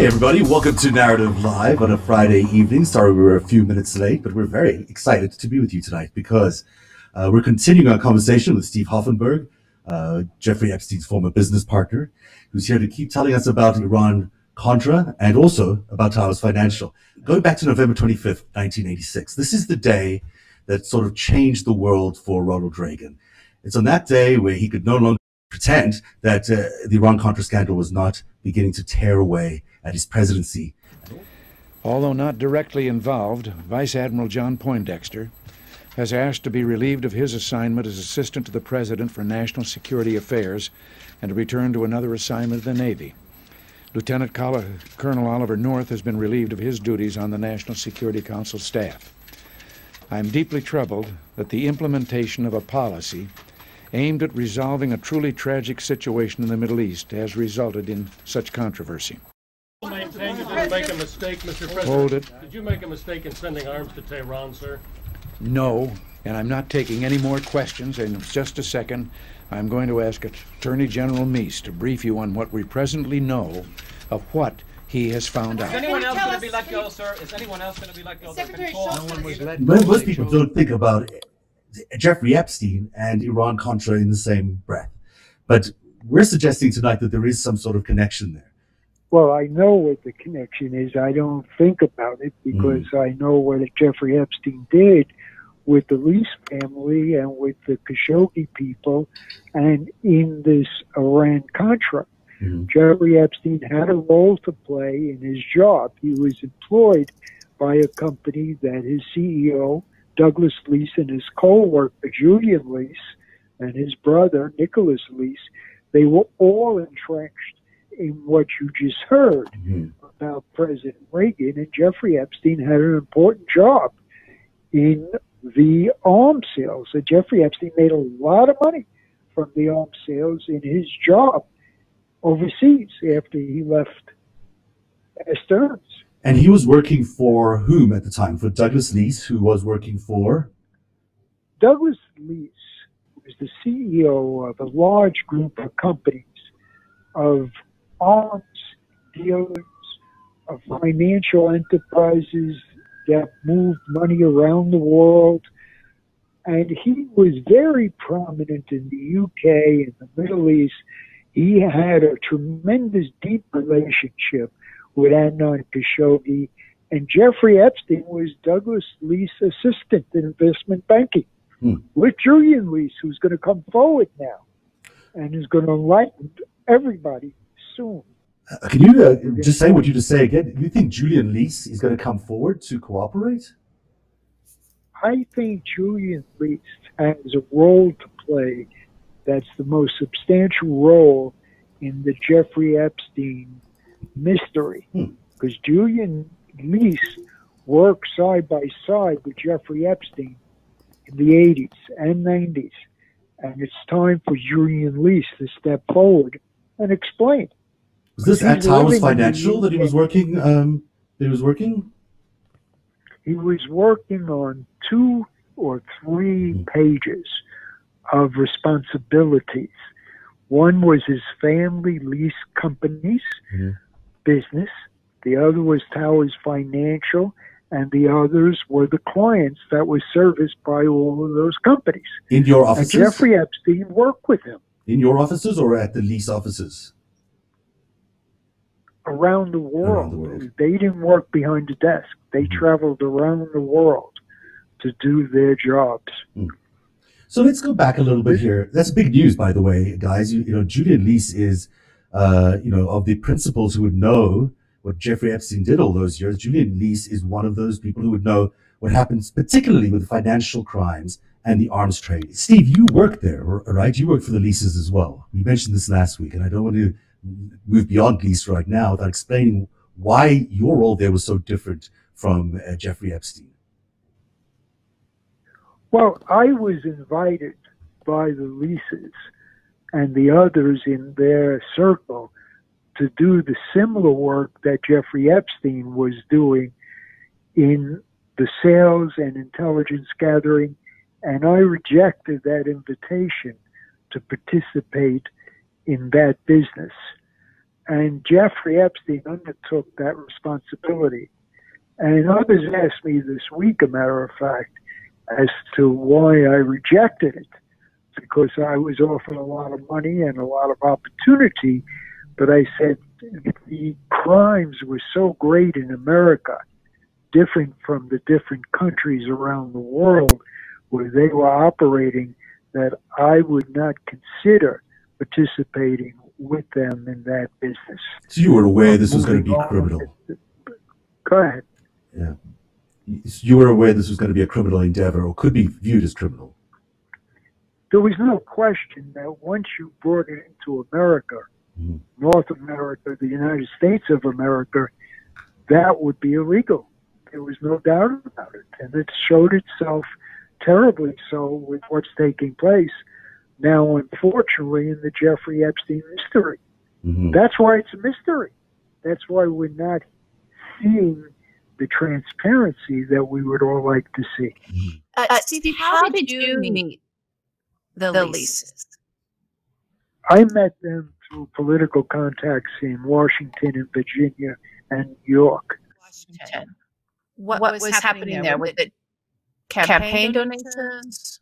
Hey everybody, welcome to Narrative Live on a Friday evening. Sorry we were a few minutes late, but we're very excited to be with you tonight because uh, we're continuing our conversation with Steve Hoffenberg, uh, Jeffrey Epstein's former business partner, who's here to keep telling us about Iran Contra and also about Towers Financial. Going back to November 25th, 1986, this is the day that sort of changed the world for Ronald Reagan. It's on that day where he could no longer pretend that uh, the Iran Contra scandal was not beginning to tear away at his presidency. Although not directly involved, Vice Admiral John Poindexter has asked to be relieved of his assignment as Assistant to the President for National Security Affairs and to return to another assignment in the Navy. Lieutenant Col- Colonel Oliver North has been relieved of his duties on the National Security Council staff. I am deeply troubled that the implementation of a policy aimed at resolving a truly tragic situation in the Middle East has resulted in such controversy. Maintain you didn't make a mistake, Mr. President. Hold it. Did you make a mistake in sending arms to Tehran, sir? No, and I'm not taking any more questions. In just a second, I'm going to ask Attorney General Meese to brief you on what we presently know of what he has found out. Is out. anyone else going to be let go, sir? Is anyone else going to be let go? Secretary They've been Shultz told- No one was let Most, go. most They people don't think about Jeffrey Epstein and Iran Contra in the same breath. But we're suggesting tonight that there is some sort of connection there. Well, I know what the connection is. I don't think about it because I know what Jeffrey Epstein did with the Leese family and with the Khashoggi people and in this Iran Contra. Mhm. Jeffrey Epstein had a role to play in his job. He was employed by a company that his CEO, Douglas Leese, and his co-worker, Julian Leese, and his brother, Nicholas Leese, they were all entrenched in what you just heard Mhm. about President Reagan, and Jeffrey Epstein had an important job in the arms sales. And Jeffrey Epstein made a lot of money from the arms sales in his job overseas after he left Stearns. And he was working for whom at the time? For Douglas Leese, who was working for. Douglas Leese was the CEO of a large group of companies, of arms dealers, of financial enterprises that moved money around the world. And he was very prominent in the UK and the Middle East. He had a tremendous deep relationship with Adnan Khashoggi. And Jeffrey Epstein was Douglas Leese assistant in investment banking Hmm. with Julian Leese, who's going to come forward now and is going to enlighten everybody soon. Uh, can you uh, just say what you just say again? Do you think Julian Leese is going to come forward to cooperate? I think Julian Leese has a role to play that's the most substantial role in the Jeffrey Epstein mystery. Hmm. Because Julian Leese worked side by side with Jeffrey Epstein in the 80s and 90s. And it's time for Julian Leese to step forward and explain. Was this at Towers Financial that he was working? Um, that he was working. he was working on two or three pages of responsibilities. One was his family Leese companies Mhm. business, the other was Towers Financial, and the others were the clients that were serviced by all of those companies. In your And offices? Jeffrey Epstein worked with him In your offices or at the Leese offices? Around the world. Around the world. They didn't work behind the desk. They Mhm. traveled around the world to do their jobs. So let's go back a little bit here. That's big news, by the way, guys. You, you know, Julian Leese is, uh, you know, of the principals who would know what Jeffrey Epstein did all those years. Julian Leese is one of those people who would know what happens, particularly with financial crimes and the arms trade. Steve, you worked there, right? You worked for the Leeses as well. We mentioned this last week, and I don't want to move beyond Leese right now without explaining why your role there was so different from uh, Jeffrey Epstein. Well, I was invited by the Leeses and the others in their circle to do the similar work that Jeffrey Epstein was doing in the sales and intelligence gathering, and I rejected that invitation to participate in that business. And Jeffrey Epstein undertook that responsibility. And others asked me this week, a matter of fact, as to why I rejected it. Because I was offered a lot of money and a lot of opportunity, but I said the crimes were so great in America, different from the different countries around the world where they were operating, that I would not consider participating with them in that business. So you were aware this was going to be criminal. Go ahead. Yeah. You were aware this was going to be a criminal endeavor or could be viewed as criminal. There was no question that once you brought it into America, Mhm. North America, the United States of America, that would be illegal. There was no doubt about it. And it showed itself terribly so with what's taking place now, unfortunately, in the Jeffrey Epstein mystery. Mhm. That's why it's a mystery. That's why we're not seeing the transparency that we would all like to see. Uh, Uh, Steve, how did you meet the, the Leeses? I met them through political contacts in Washington and Virginia and New York. Washington. What, was, happening there? Was it campaign donations?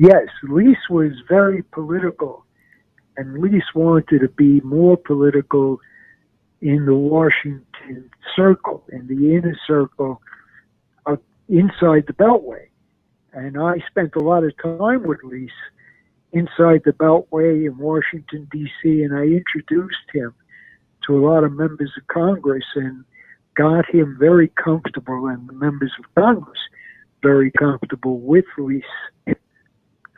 Yes, Leese was very political, and Leese wanted to be more political in the Washington circle, in the inner circle, uh, inside the Beltway. And I spent a lot of time with Leese inside the Beltway in Washington, D.C., and I introduced him to a lot of members of Congress and got him very comfortable, and the members of Congress very comfortable with Leese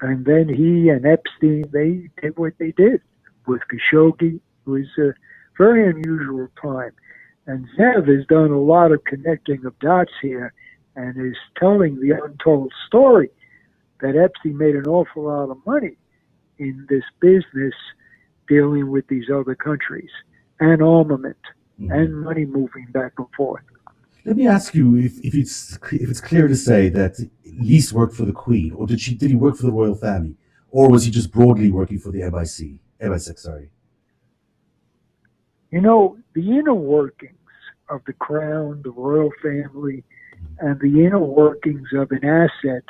and then he and Epstein they did what they did with Khashoggi. It was a very unusual time, and Zev has done a lot of connecting of dots here, and is telling the untold story that Epstein made an awful lot of money in this business dealing with these other countries and armament Mhm. and money moving back and forth. Let me ask you if, if it's if it's clear to say that Leese worked for the Queen, or did she did he work for the royal family, or was he just broadly working for the MI6? MI6, sorry. You know, the inner workings of the crown, the royal family, and the inner workings of an asset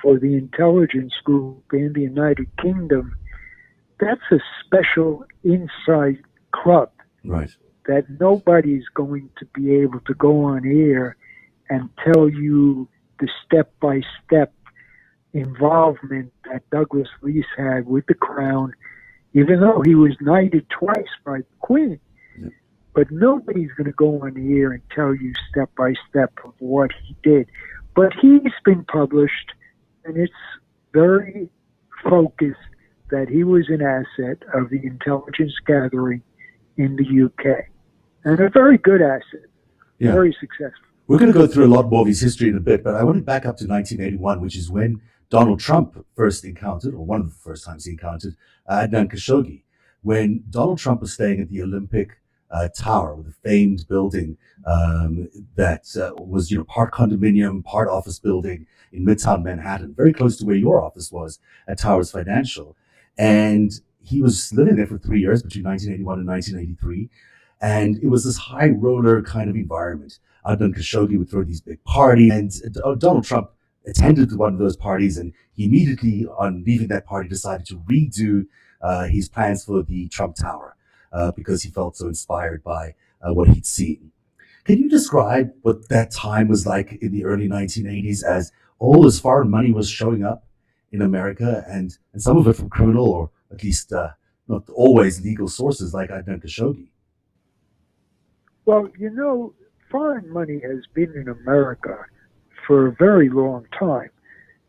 for the intelligence group in the United Kingdom, that's a special inside club Right. That nobody's going to be able to go on air and tell you the step by step involvement that Douglas Leese had with the crown, even though he was knighted twice by the Queen. Yep. But nobody's going to go on the air and tell you step by step of what he did. But he's been published, and it's very focused that he was an asset of the intelligence gathering in the UK and a very good asset, Yeah. very successful. We're going to go through a lot more of his history in a bit, but I want to back up to 1981, which is when Donald Trump first encountered, or one of the first times he encountered, uh, Adnan Khashoggi. When Donald Trump was staying at the Olympic uh, Tower, the famed building um, that uh, was, you know, part condominium, part office building in Midtown Manhattan, very close to where your office was at Towers Financial. And he was living there for three years between 1981 and 1983. And it was this high roller kind of environment. Adnan Khashoggi would throw these big parties, and uh, Donald Trump attended one of those parties, and he immediately, on leaving that party, decided to redo uh, his plans for the Trump Tower uh, because he felt so inspired by uh, what he'd seen. Can you describe what that time was like in the early 1980s as all this foreign money was showing up in America, and, and some of it from criminal or at least uh, not always legal sources like Adnan Khashoggi? Well, you know, foreign money has been in America for a very long time.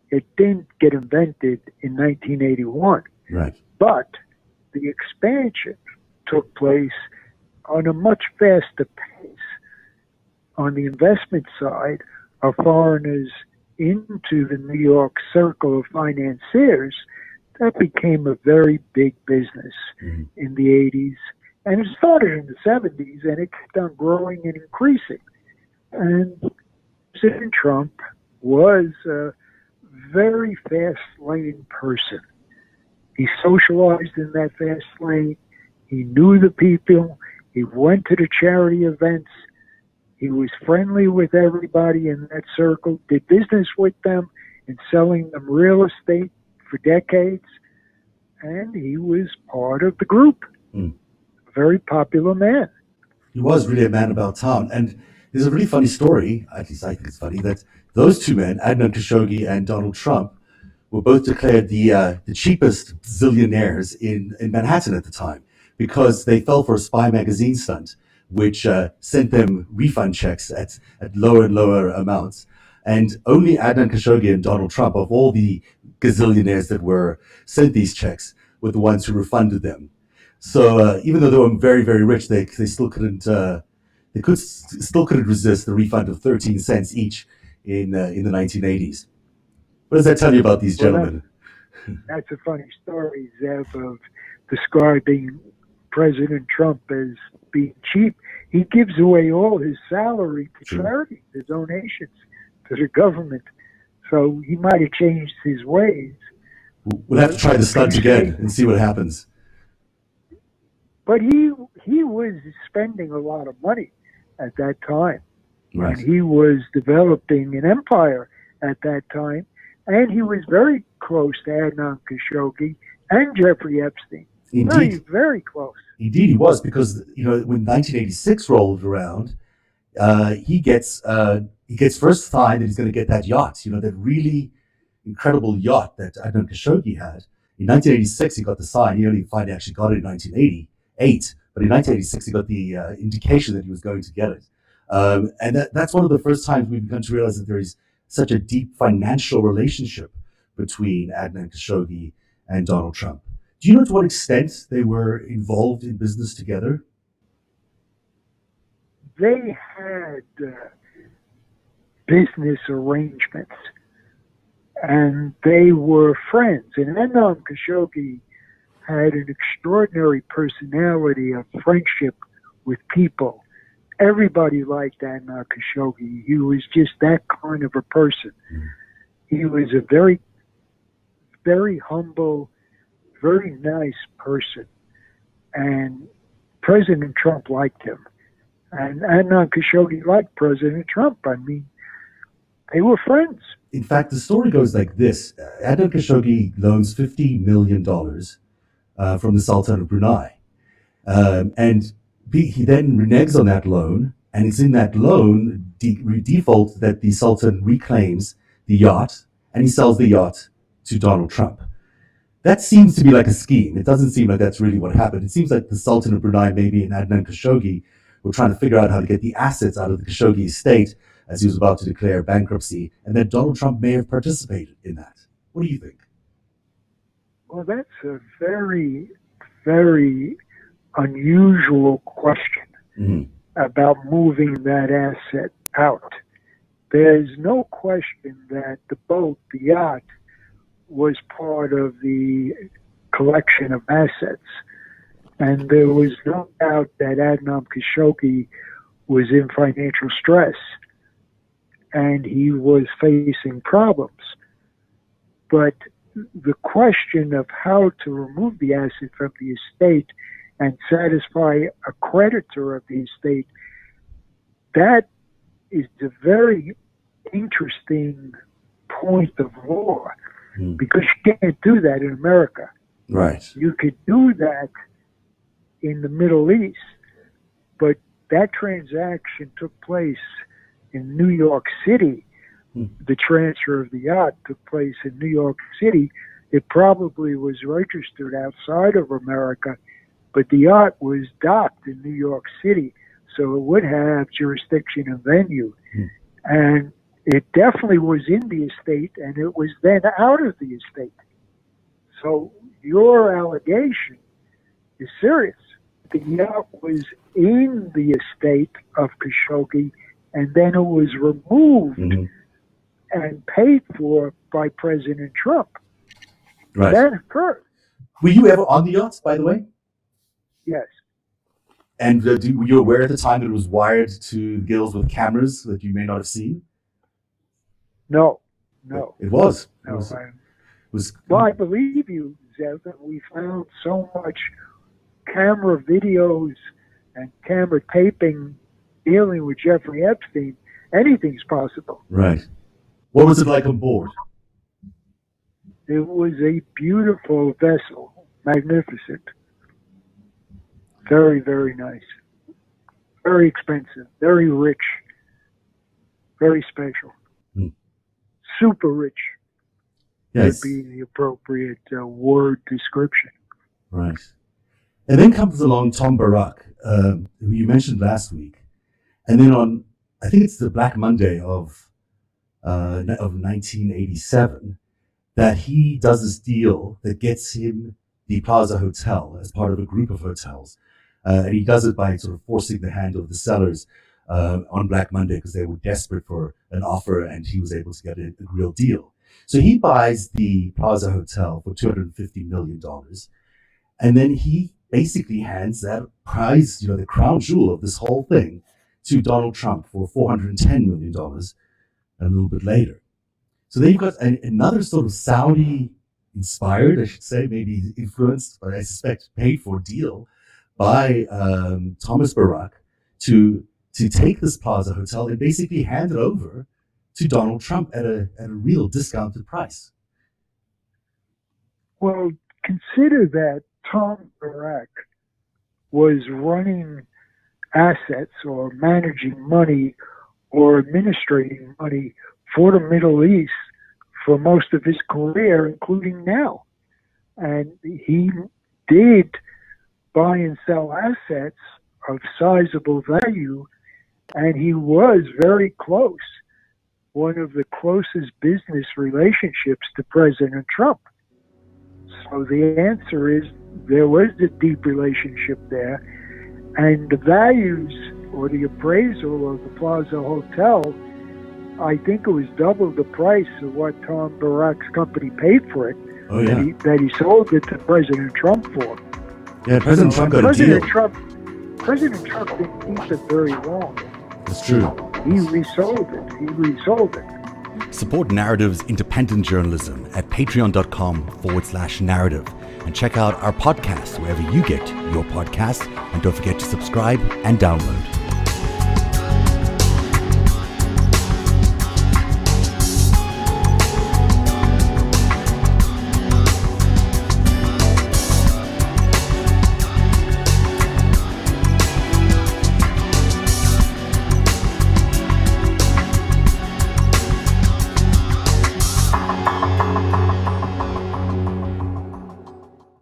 It didn't get invented in 1981, Right. but the expansion took place on a much faster pace. On the investment side, of foreigners into the New York circle of financiers, that became a very big business Mhm. in the 80s. And it started in the 70s and it kept on growing and increasing. And President Trump was a very fast lane person. He socialized in that fast lane. He knew the people. He went to the charity events. He was friendly with everybody in that circle, did business with them and selling them real estate for decades. And he was part of the group. Mm. Very popular man. He was really a man about town. And there's a really funny story, at least I think it's funny, that those two men, Adnan Khashoggi and Donald Trump, were both declared the uh, the cheapest zillionaires in, in Manhattan at the time because they fell for a spy magazine stunt, which uh, sent them refund checks at, at lower and lower amounts. And only Adnan Khashoggi and Donald Trump, of all the gazillionaires that were sent these checks, were the ones who refunded them. So uh, even though they were very, very rich, they, they still couldn't uh, they could still couldn't resist the refund of 13 cents each in uh, in the 1980s. What does that tell you about these Well, that- gentlemen? That's a funny story, Zev, of describing President Trump as being cheap. He gives away all his salary to charity, the donations to the government. So he might have changed his ways. We'll have to try the stunt again and see what happens. But he he was spending a lot of money at that time. Right. And he was developing an empire at that time. And he was very close to Adnan Khashoggi and Jeffrey Epstein. Very, Indeed, very close. indeed, he was because you know when 1986 rolled around, uh, he gets uh, he gets first find that he's going to get that yacht. You know that really incredible yacht that Adnan Khashoggi had. In 1986, he got the sign. He only finally actually got it in 1988, but in 1986 he got the uh, indication that he was going to get it. Um, and that, that's one of the first times we've begun to realize that there is such a deep financial relationship between Adnan Khashoggi and Donald Trump. Do you know to what extent they were involved in business together? they had uh, business arrangements and they were friends. And Adnan Khashoggi had an extraordinary personality of friendship with people. Everybody liked Adnan Khashoggi. He was just that kind of a person. He was a very, very humble, very nice person. And President Trump liked him. And Adnan Khashoggi liked President Trump. I mean, they were friends. In fact, the story goes like this: Adnan Khashoggi loans fifty million dollars uh, from the Sultan of Brunei, um, and he he then reneges on that loan, and it's in that loan de- default that the Sultan reclaims the yacht, and he sells the yacht to Donald Trump. That seems to be like a scheme. It doesn't seem like that's really what happened. It seems like the Sultan of Brunei, maybe, and Adnan Khashoggi were trying to figure out how to get the assets out of the Khashoggi estate as he was about to declare bankruptcy, and that Donald Trump may have participated in that. What do you think? Well, that's a very, very unusual question Mm-hmm. about moving that asset out. There's no question that the boat, the yacht, was part of the collection of assets. And there was no doubt that Adnan Khashoggi was in financial stress and he was facing problems. But the question of how to remove the asset from the estate and satisfy a creditor of the estate, that is a very interesting point of law Hmm. because you can't do that in America. Right. You could do that in the Middle East, but that transaction took place in New York City. The transfer of the yacht took place in New York City. It probably was registered outside of America, but the yacht was docked in New York City, so it would have jurisdiction and venue. Hmm. And it definitely was in the estate, and it was then out of the estate. So your allegation is serious. the yacht was in the estate of Khashoggi, and then it was removed Mhm. And paid for by President Trump. Right. That occurred. Were you ever on the yacht, by the way? Yes. And uh, do, were you aware at the time that it was wired to gills with cameras that you may not have seen? No. No. It was. It was, I, was well, I believe you, Zev, that we found so much camera videos and camera taping dealing with Jeffrey Epstein. Anything's possible. right. What was it like on board? It was a beautiful vessel, magnificent, very, very nice, very expensive, very rich, very special, Hmm. super rich Yes. would be the appropriate uh, word description. Right. And then comes along Tom Barrack, um, who you mentioned last week. And then on, I think it's the Black Monday of, uh, of 1987, that he does this deal that gets him the Plaza Hotel as part of a group of hotels. Uh, and he does it by sort of forcing the hand of the sellers uh, on Black Monday because they were desperate for an offer and he was able to get a, a real deal. So he buys the Plaza Hotel for $250 million. And then he basically hands that prize, you know, the crown jewel of this whole thing to Donald Trump for $410 million a little bit later. So then you've got an, another sort of Saudi inspired, I should say, maybe influenced, but I suspect paid for deal by um, Thomas Barrack to, to take this Plaza Hotel and basically hand it over to Donald Trump at a, at a real discounted price. Well, consider that Tom Barrack was running assets or managing money or administrating money for the Middle East for most of his career, including now. And he did buy and sell assets of sizable value, and he was very close, one of the closest business relationships to President Trump. So the answer is there was a deep relationship there, and the values or the appraisal of the Plaza Hotel, I think it was double the price of what Tom Barrack's company paid for it. Oh, That, he, that he sold it to President Trump for. Yeah, President Trump got a President deal. Trump, President Trump didn't keep it very long. That's true. He resold it. He resold it. Support Narrative's independent journalism at patreon.com forward slash narrative and check out our podcast wherever you get your podcasts. And don't forget to subscribe and download.